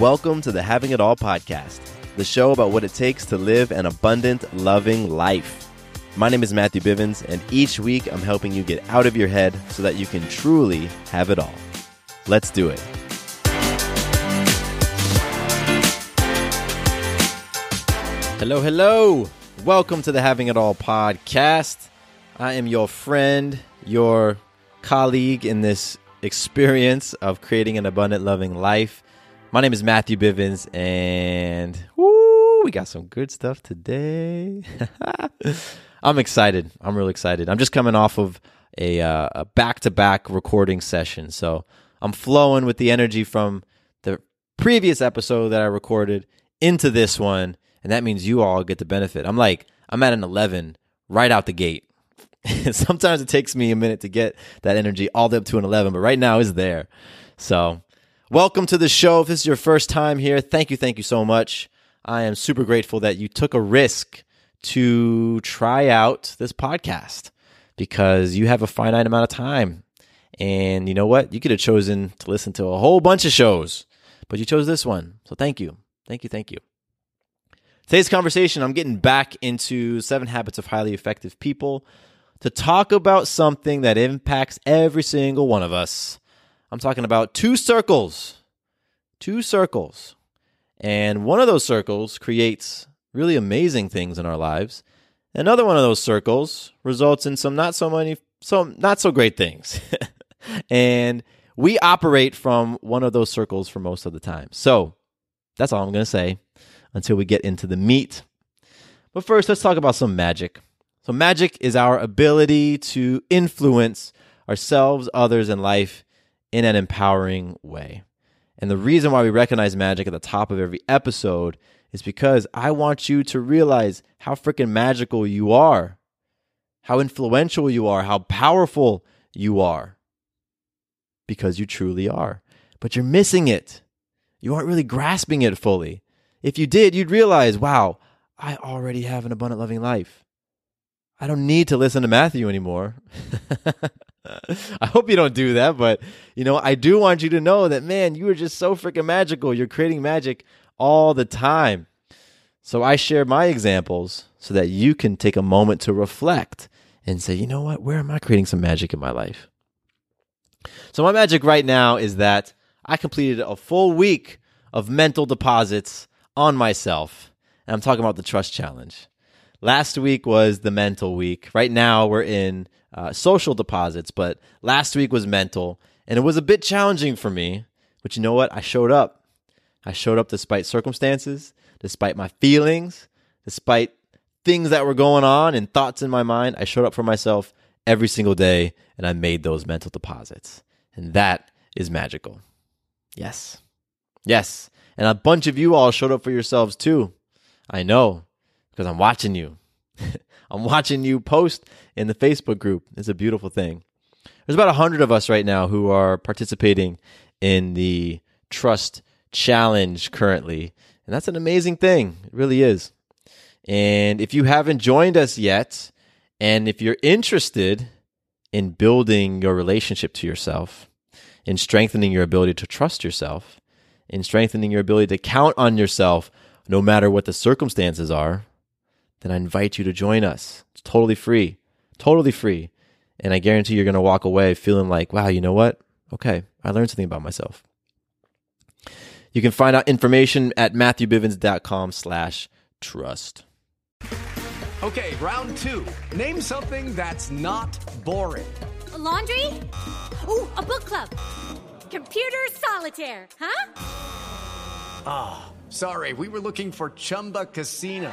Welcome to the Having It All podcast, the show about what it takes to live an abundant, loving life. My name is Matthew Bivens, and each week I'm helping you get out of your head so that you can truly have it all. Let's do it. Hello, hello. Welcome to the Having It All podcast. I am your friend, your colleague in this experience of creating an abundant, loving life. My name is Matthew Bivens, and woo, we got some good stuff today. I'm excited. I'm really excited. I'm just coming off of a, uh, a back-to-back recording session, so I'm flowing with the energy from the previous episode that I recorded into this one, and that means you all get the benefit. I'm like, I'm at an 11 right out the gate. Sometimes it takes me a minute to get that energy all the way up to an 11, but right now it's there. So Welcome to the show. If this is your first time here, thank you, thank you so much. I am super grateful that you took a risk to try out this podcast because you have a finite amount of time. And you know what? You could have chosen to listen to a whole bunch of shows, but you chose this one. So thank you. Thank you. Thank you. Today's conversation, I'm getting back into seven habits of highly effective people to talk about something that impacts every single one of us I'm talking about two circles. Two circles. And one of those circles creates really amazing things in our lives. Another one of those circles results in some not so many some not so great things. and we operate from one of those circles for most of the time. So, that's all I'm going to say until we get into the meat. But first, let's talk about some magic. So, magic is our ability to influence ourselves, others, and life in an empowering way. And the reason why we recognize magic at the top of every episode is because I want you to realize how freaking magical you are, how influential you are, how powerful you are. Because you truly are. But you're missing it. You aren't really grasping it fully. If you did, you'd realize, wow, I already have an abundant, loving life. I don't need to listen to Matthew anymore. I hope you don't do that, but you know, I do want you to know that man, you are just so freaking magical. You're creating magic all the time. So I share my examples so that you can take a moment to reflect and say, you know what, where am I creating some magic in my life? So my magic right now is that I completed a full week of mental deposits on myself. And I'm talking about the trust challenge. Last week was the mental week. Right now we're in uh, social deposits, but last week was mental, and it was a bit challenging for me. But you know what? I showed up. I showed up despite circumstances, despite my feelings, despite things that were going on and thoughts in my mind. I showed up for myself every single day, and I made those mental deposits. And that is magical. Yes. Yes. And a bunch of you all showed up for yourselves too. I know because I'm watching you. I'm watching you post in the Facebook group. It's a beautiful thing. There's about 100 of us right now who are participating in the Trust Challenge currently. And that's an amazing thing. It really is. And if you haven't joined us yet, and if you're interested in building your relationship to yourself, in strengthening your ability to trust yourself, in strengthening your ability to count on yourself no matter what the circumstances are, then I invite you to join us. It's totally free, totally free. And I guarantee you're going to walk away feeling like, wow, you know what? Okay, I learned something about myself. You can find out information at matthewbivens.com slash trust. Okay, round two. Name something that's not boring. A laundry? Ooh, a book club. Computer solitaire, huh? Ah, oh, sorry, we were looking for Chumba Casino.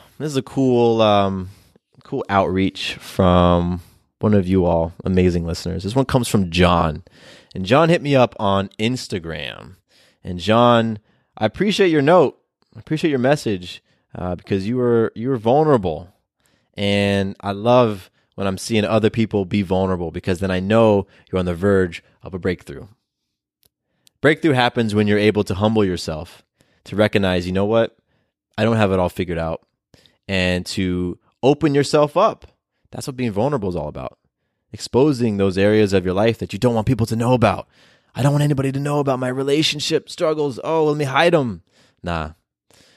This is a cool, um, cool outreach from one of you all, amazing listeners. This one comes from John. And John hit me up on Instagram. And John, I appreciate your note. I appreciate your message uh, because you were you were vulnerable, and I love when I'm seeing other people be vulnerable because then I know you're on the verge of a breakthrough. Breakthrough happens when you're able to humble yourself, to recognize, you know what, I don't have it all figured out, and to open yourself up. That's what being vulnerable is all about. Exposing those areas of your life that you don't want people to know about. I don't want anybody to know about my relationship struggles. Oh, let me hide them. Nah.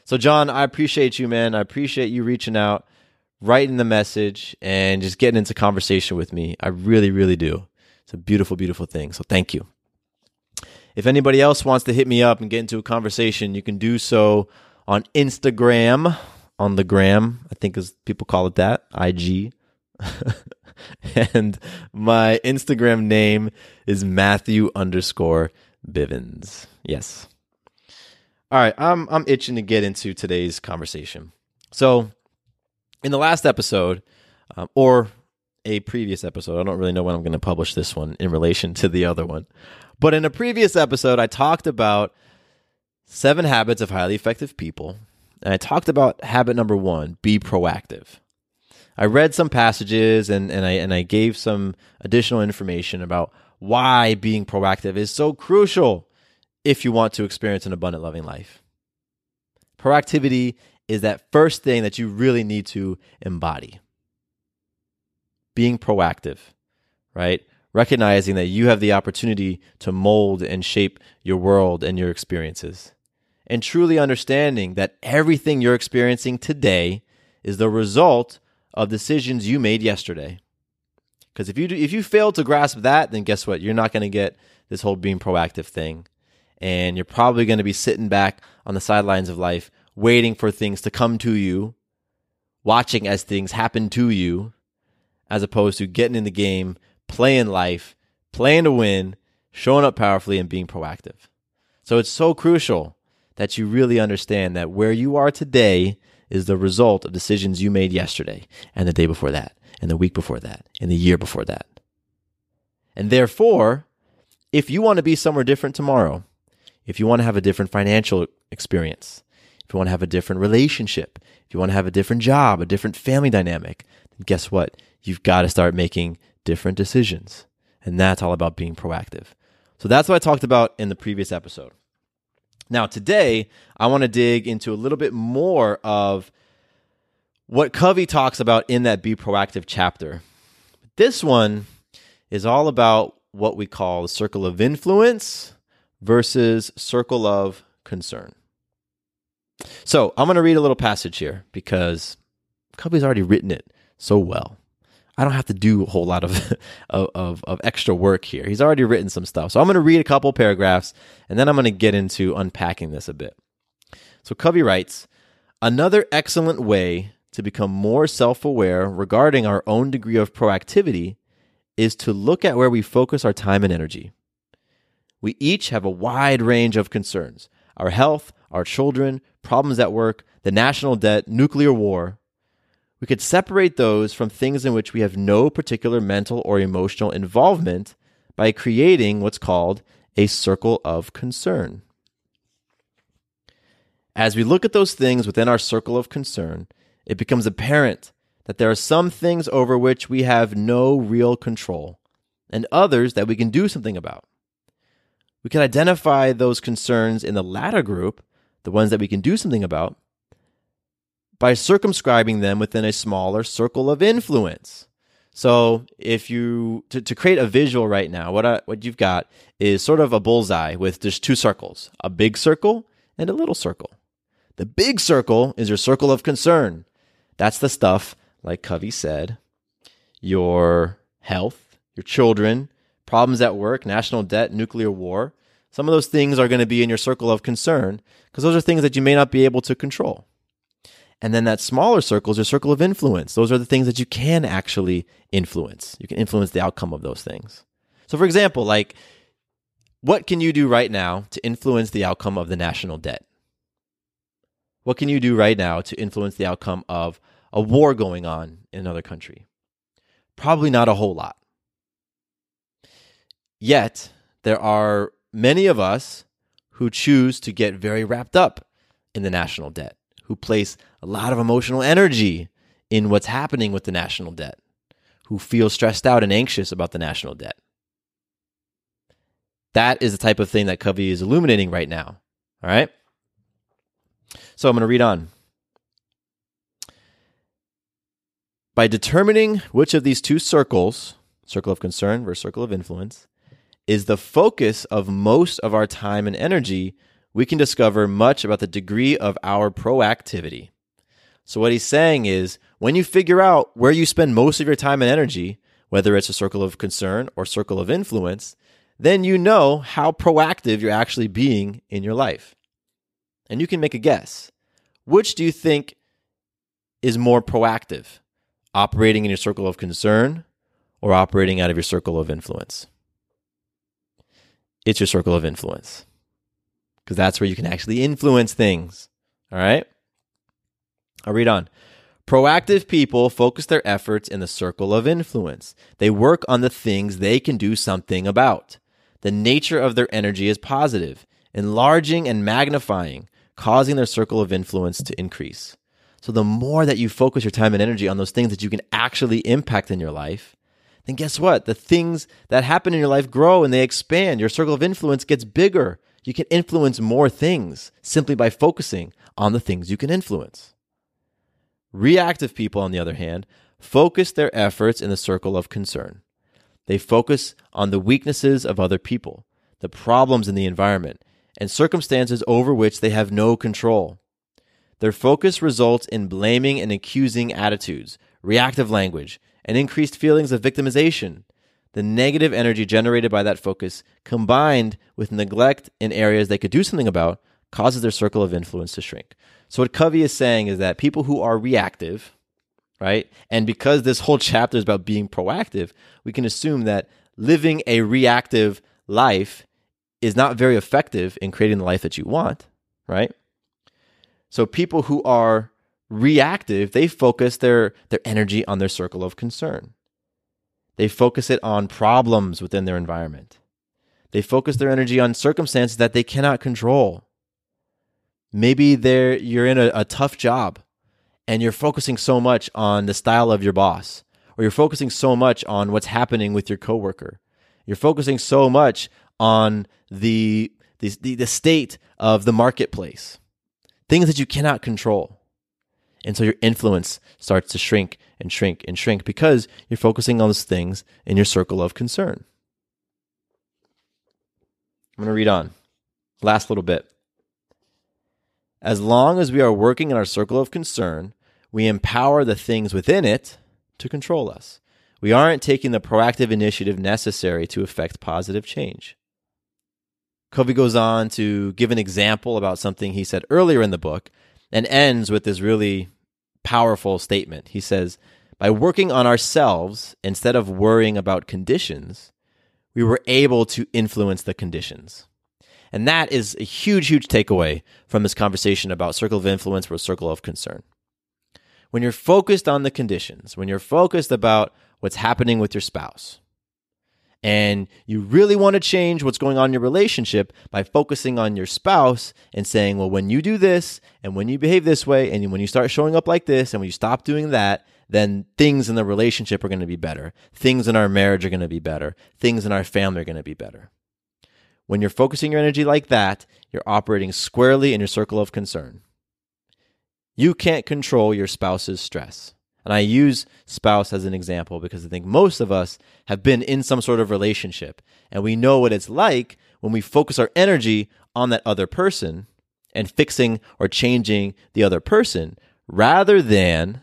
So, John, I appreciate you, man. I appreciate you reaching out writing the message and just getting into conversation with me. I really, really do. It's a beautiful, beautiful thing. So thank you. If anybody else wants to hit me up and get into a conversation, you can do so on Instagram, on the gram, I think as people call it that, IG. and my Instagram name is Matthew underscore Bivens. Yes. All right, I'm I'm itching to get into today's conversation. So in the last episode, um, or a previous episode, I don't really know when I'm going to publish this one in relation to the other one. But in a previous episode, I talked about seven habits of highly effective people. And I talked about habit number one be proactive. I read some passages and, and, I, and I gave some additional information about why being proactive is so crucial if you want to experience an abundant, loving life. Proactivity is that first thing that you really need to embody. Being proactive, right? Recognizing that you have the opportunity to mold and shape your world and your experiences. And truly understanding that everything you're experiencing today is the result of decisions you made yesterday. Because if you do, if you fail to grasp that, then guess what? You're not going to get this whole being proactive thing, and you're probably going to be sitting back on the sidelines of life waiting for things to come to you, watching as things happen to you, as opposed to getting in the game, playing life, playing to win, showing up powerfully, and being proactive. So it's so crucial that you really understand that where you are today is the result of decisions you made yesterday and the day before that and the week before that and the year before that. And therefore, if you want to be somewhere different tomorrow, if you want to have a different financial experience, if you want to have a different relationship, if you want to have a different job, a different family dynamic, guess what? You've got to start making different decisions. And that's all about being proactive. So that's what I talked about in the previous episode. Now, today, I want to dig into a little bit more of what Covey talks about in that Be Proactive chapter. This one is all about what we call the circle of influence versus circle of concern. So I'm going to read a little passage here because Covey's already written it so well. I don't have to do a whole lot of, of, of, extra work here. He's already written some stuff. So I'm going to read a couple paragraphs and then I'm going to get into unpacking this a bit. So Covey writes Another excellent way to become more self aware regarding our own degree of proactivity is to look at where we focus our time and energy. We each have a wide range of concerns our health, our children, problems at work, the national debt, nuclear war. We could separate those from things in which we have no particular mental or emotional involvement by creating what's called a circle of concern. As we look at those things within our circle of concern, it becomes apparent that there are some things over which we have no real control and others that we can do something about. We can identify those concerns in the latter group, the ones that we can do something about, by circumscribing them within a smaller circle of influence. So if you to, to create a visual right now, what I, what you've got is sort of a bullseye with just two circles, a big circle and a little circle. The big circle is your circle of concern. That's the stuff, like Covey said, your health, your children, problems at work, national debt, nuclear war. Some of those things are going to be in your circle of concern because those are things that you may not be able to control. And then that smaller circle is your circle of influence. Those are the things that you can actually influence. You can influence the outcome of those things. So, for example, like, what can you do right now to influence the outcome of the national debt? What can you do right now to influence the outcome of a war going on in another country? Probably not a whole lot. Yet, there are many of us who choose to get very wrapped up in the national debt who place a lot of emotional energy in what's happening with the national debt, who feel stressed out and anxious about the national debt. That is the type of thing that Covey is illuminating right now. All right? So I'm going to read on. By determining which of these two circles, circle of concern versus circle of influence, is the focus of most of our time and energy, we can discover much about the degree of our proactivity. So, what he's saying is when you figure out where you spend most of your time and energy, whether it's a circle of concern or circle of influence, then you know how proactive you're actually being in your life. And you can make a guess. Which do you think is more proactive? Operating in your circle of concern or operating out of your circle of influence? It's your circle of influence because that's where you can actually influence things. All right? I'll read on. Proactive people focus their efforts in the circle of influence. They work on the things they can do something about. The nature of their energy is positive, enlarging and magnifying, causing their circle of influence to increase. So, the more that you focus your time and energy on those things that you can actually impact in your life, then guess what? The things that happen in your life grow and they expand. Your circle of influence gets bigger you can influence more things simply by focusing on the things you can influence. Reactive people, on the other hand, focus their efforts in the circle of concern. They focus on the weaknesses of other people, the problems in the environment, and circumstances over which they have no control. Their focus results in blaming and accusing attitudes, reactive language, and increased feelings of victimization, the negative energy generated by that focus, combined with neglect in areas they could do something about, causes their circle of influence to shrink. So, what Covey is saying is that people who are reactive, right, and because this whole chapter is about being proactive, we can assume that living a reactive life is not very effective in creating the life that you want, right? So, people who are reactive, they focus their, their energy on their circle of concern. They focus it on problems within their environment. They focus their energy on circumstances that they cannot control. Maybe they're, you're in a, a tough job and you're focusing so much on the style of your boss, or you're focusing so much on what's happening with your coworker. You're focusing so much on the, the, the state of the marketplace, things that you cannot control. And so your influence starts to shrink and shrink and shrink because you're focusing on those things in your circle of concern. I'm going to read on. Last little bit. As long as we are working in our circle of concern, we empower the things within it to control us. We aren't taking the proactive initiative necessary to effect positive change. Covey goes on to give an example about something he said earlier in the book and ends with this really powerful statement. He says, By working on ourselves instead of worrying about conditions, we were able to influence the conditions. And that is a huge, huge takeaway from this conversation about circle of influence versus circle of concern. when you're focused on the conditions, when you're focused about what's happening with your spouse, and you really want to change what's going on in your relationship by focusing on your spouse and saying, well, when you do this and when you behave this way and when you start showing up like this and when you stop doing that, then things in the relationship are going to be better. Things in our marriage are going to be better. Things in our family are going to be better. When you're focusing your energy like that, you're operating squarely in your circle of concern. You can't control your spouse's stress. And I use spouse as an example because I think most of us have been in some sort of relationship and we know what it's like when we focus our energy on that other person and fixing or changing the other person rather than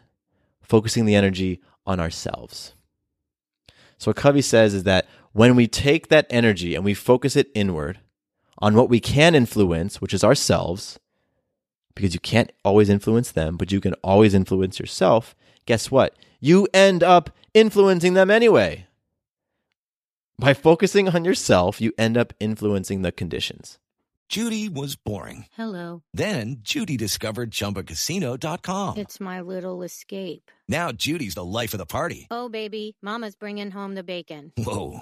focusing the energy on ourselves. So, what Covey says is that when we take that energy and we focus it inward on what we can influence, which is ourselves, because you can't always influence them, but you can always influence yourself, guess what? You end up influencing them anyway. By focusing on yourself, you end up influencing the conditions. Judy was boring. Hello. Then Judy discovered ChumbaCasino.com. It's my little escape. Now Judy's the life of the party. Oh, baby, Mama's bringing home the bacon. Whoa,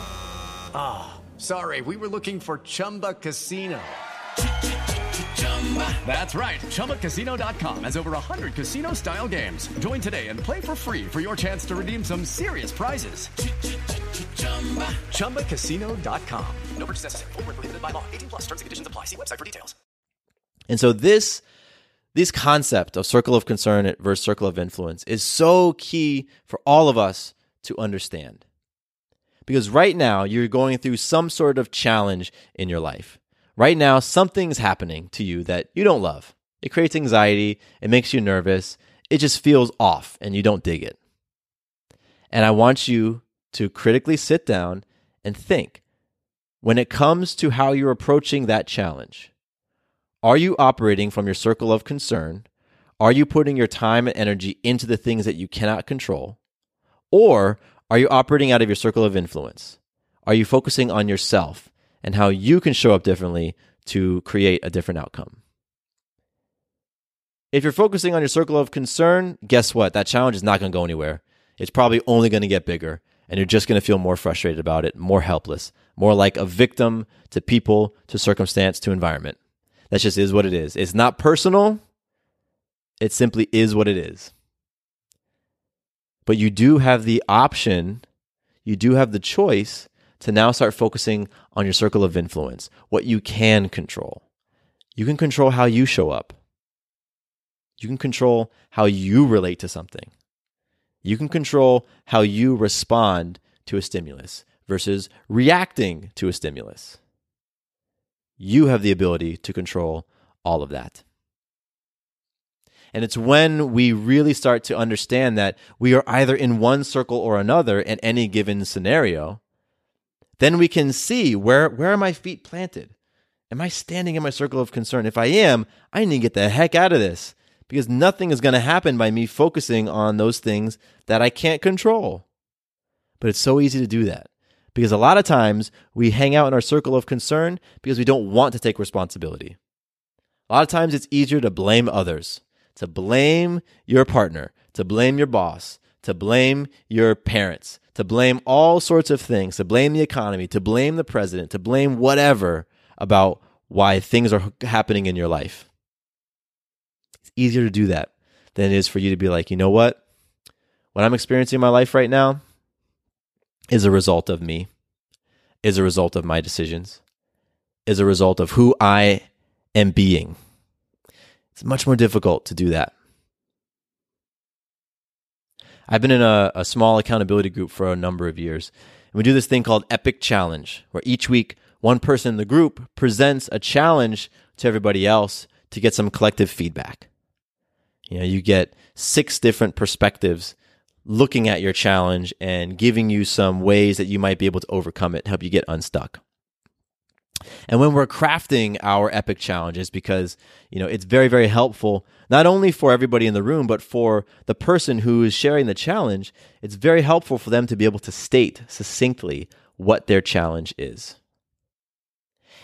Ah, sorry, we were looking for Chumba Casino. That's right. ChumbaCasino.com has over 100 casino style games. Join today and play for free for your chance to redeem some serious prizes. ChumbaCasino.com. No purchase necessary. Void where prohibited by law. 18 plus terms and conditions apply. See website for details. And so this this concept of circle of concern versus circle of influence is so key for all of us to understand. Because right now you're going through some sort of challenge in your life. Right now something's happening to you that you don't love. It creates anxiety, it makes you nervous, it just feels off and you don't dig it. And I want you to critically sit down and think when it comes to how you're approaching that challenge. Are you operating from your circle of concern? Are you putting your time and energy into the things that you cannot control? Or are you operating out of your circle of influence? Are you focusing on yourself and how you can show up differently to create a different outcome? If you're focusing on your circle of concern, guess what? That challenge is not going to go anywhere. It's probably only going to get bigger, and you're just going to feel more frustrated about it, more helpless, more like a victim to people, to circumstance, to environment. That just is what it is. It's not personal. It simply is what it is. But you do have the option, you do have the choice to now start focusing on your circle of influence, what you can control. You can control how you show up. You can control how you relate to something. You can control how you respond to a stimulus versus reacting to a stimulus. You have the ability to control all of that. And it's when we really start to understand that we are either in one circle or another in any given scenario, then we can see where, where are my feet planted? Am I standing in my circle of concern? If I am, I need to get the heck out of this because nothing is going to happen by me focusing on those things that I can't control. But it's so easy to do that because a lot of times we hang out in our circle of concern because we don't want to take responsibility. A lot of times it's easier to blame others, to blame your partner, to blame your boss, to blame your parents, to blame all sorts of things, to blame the economy, to blame the president, to blame whatever about why things are happening in your life. It's easier to do that than it is for you to be like, you know what? What I'm experiencing in my life right now is a result of me, is a result of my decisions, is a result of who I am being. It's much more difficult to do that. I've been in a, a, small accountability group for a number of years. And we do this thing called Epic Challenge, where each week one person in the group presents a challenge to everybody else to get some collective feedback. You know, you get six different perspectives looking at your challenge and giving you some ways that you might be able to overcome it, help you get unstuck. And when we're crafting our epic challenges, because you know it's very, very helpful not only for everybody in the room, but for the person who is sharing the challenge. It's very helpful for them to be able to state succinctly what their challenge is.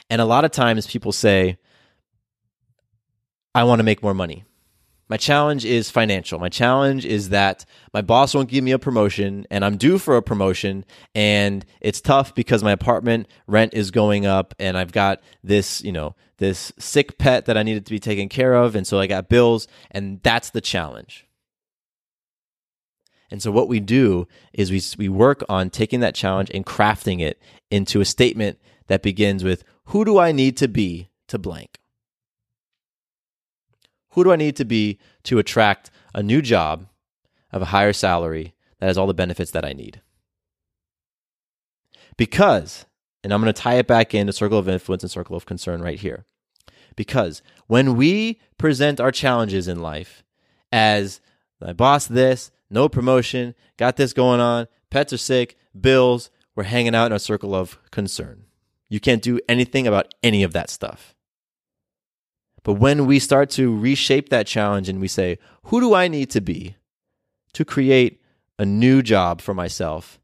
And a lot of times people say, "I want to make more money." My challenge is financial. My challenge is that my boss won't give me a promotion and I'm due for a promotion and it's tough because my apartment rent is going up and I've got this, you know, this sick pet that I needed to be taken care of and so I got bills and that's the challenge. And so what we do is we we work on taking that challenge and crafting it into a statement that begins with who do I need to be to blank? Who do I need to be to attract a new job of a higher salary that has all the benefits that I need? Because, and I'm going to tie it back into circle of influence and circle of concern right here. Because when we present our challenges in life as my boss this, no promotion, got this going on, pets are sick, bills, we're hanging out in a circle of concern. You can't do anything about any of that stuff. But when we start to reshape that challenge and we say, who do I need to be to create a new job for myself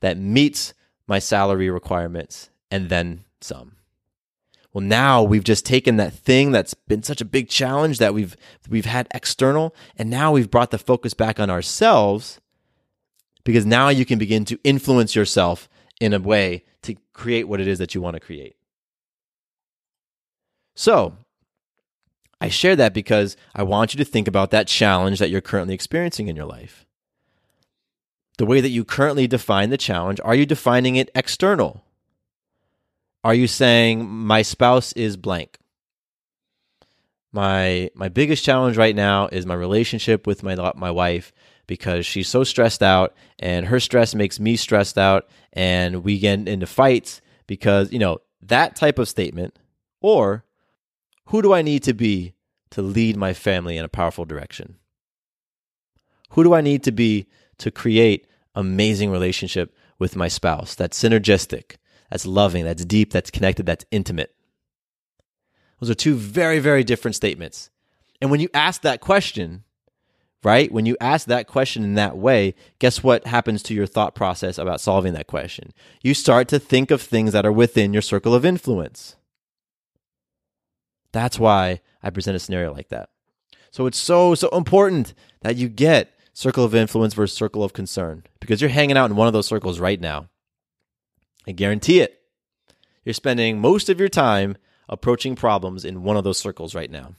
that meets my salary requirements and then some? Well, now we've just taken that thing that's been such a big challenge that we've we've had external, and now we've brought the focus back on ourselves because now you can begin to influence yourself in a way to create what it is that you want to create. So, I share that because I want you to think about that challenge that you're currently experiencing in your life. The way that you currently define the challenge, are you defining it external? Are you saying my spouse is blank? My my biggest challenge right now is my relationship with my my wife because she's so stressed out and her stress makes me stressed out and we get into fights because, you know, that type of statement or who do I need to be to lead my family in a powerful direction? Who do I need to be to create amazing relationship with my spouse that's synergistic, that's loving, that's deep, that's connected, that's intimate? Those are two very, very different statements. And when you ask that question, right? When you ask that question in that way, guess what happens to your thought process about solving that question? You start to think of things that are within your circle of influence. That's why I present a scenario like that. So it's so, so important that you get circle of influence versus circle of concern because you're hanging out in one of those circles right now. I guarantee it. You're spending most of your time approaching problems in one of those circles right now.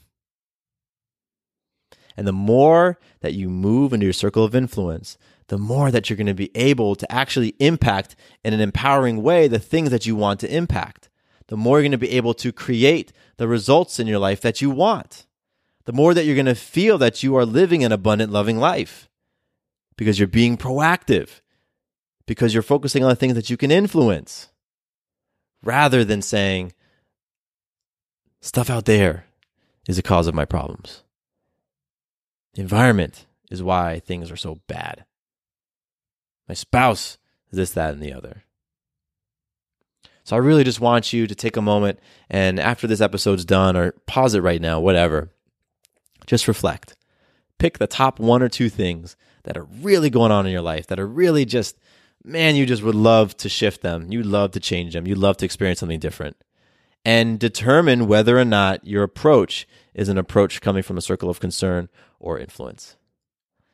And the more that you move into your circle of influence, the more that you're going to be able to actually impact in an empowering way the things that you want to impact the more you're going to be able to create the results in your life that you want. The more that you're going to feel that you are living an abundant, loving life because you're being proactive, because you're focusing on the things that you can influence rather than saying, stuff out there is the cause of my problems. The environment is why things are so bad. My spouse is this, that, and the other. So I really just want you to take a moment and after this episode's done, or pause it right now, whatever, just reflect. Pick the top one or two things that are really going on in your life that are really just, man, you just would love to shift them. You'd love to change them. You'd love to experience something different. And determine whether or not your approach is an approach coming from a circle of concern or influence.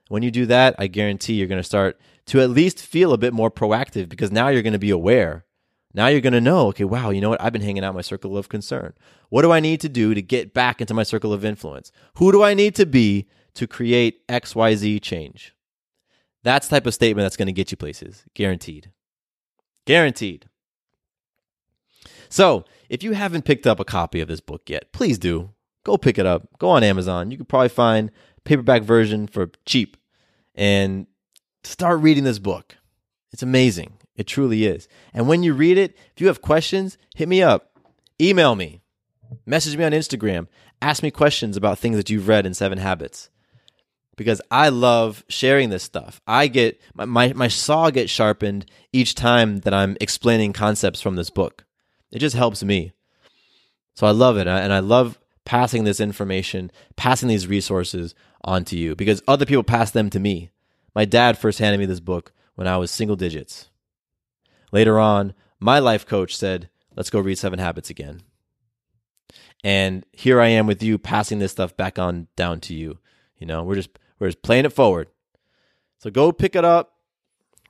When you do that, I guarantee you're going to start to at least feel a bit more proactive because now you're going to be aware now you're going to know, okay, wow, you know what? I've been hanging out my circle of concern. What do I need to do to get back into my circle of influence? Who do I need to be to create XYZ change? That's type of statement that's going to get you places, guaranteed. Guaranteed. So, if you haven't picked up a copy of this book yet, please do. Go pick it up. Go on Amazon. You can probably find paperback version for cheap and start reading this book. It's amazing. It truly is. And when you read it, if you have questions, hit me up, email me, message me on Instagram, ask me questions about things that you've read in Seven Habits. because I love sharing this stuff. I get my, my, my saw gets sharpened each time that I'm explaining concepts from this book. It just helps me. So I love it. And I love passing this information, passing these resources on to you because other people pass them to me. My dad first handed me this book when I was single digits. Later on, my life coach said, Let's go read Seven Habits again. And here I am with you passing this stuff back on down to you. You know, we're just we're just playing it forward. So go pick it up,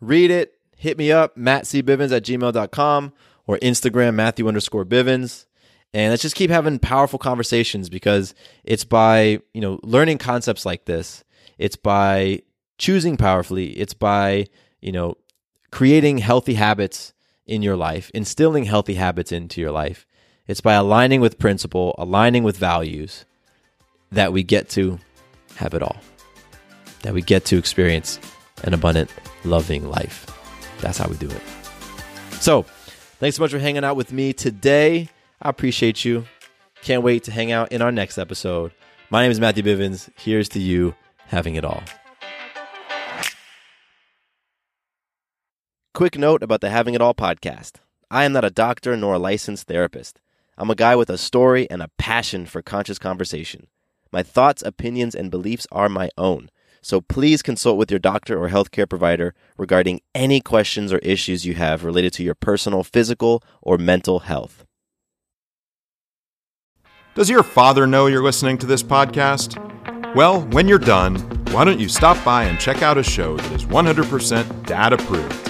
read it, hit me up, mattcbivens at gmail.com or Instagram, Matthew underscore Bivens. And let's just keep having powerful conversations because it's by, you know, learning concepts like this. It's by choosing powerfully. It's by, you know, creating healthy habits in your life, instilling healthy habits into your life. It's by aligning with principle, aligning with values that we get to have it all, that we get to experience an abundant, loving life. That's how we do it. So, thanks so much for hanging out with me today. I appreciate you. Can't wait to hang out in our next episode. My name is Matthew Bivens. Here's to you having it all. Quick note about the Having It All podcast. I am not a doctor nor a licensed therapist. I'm a guy with a story and a passion for conscious conversation. My thoughts, opinions, and beliefs are my own. So please consult with your doctor or healthcare provider regarding any questions or issues you have related to your personal physical or mental health. Does your father know you're listening to this podcast? Well, when you're done, why don't you stop by and check out a show that is 100% dad approved?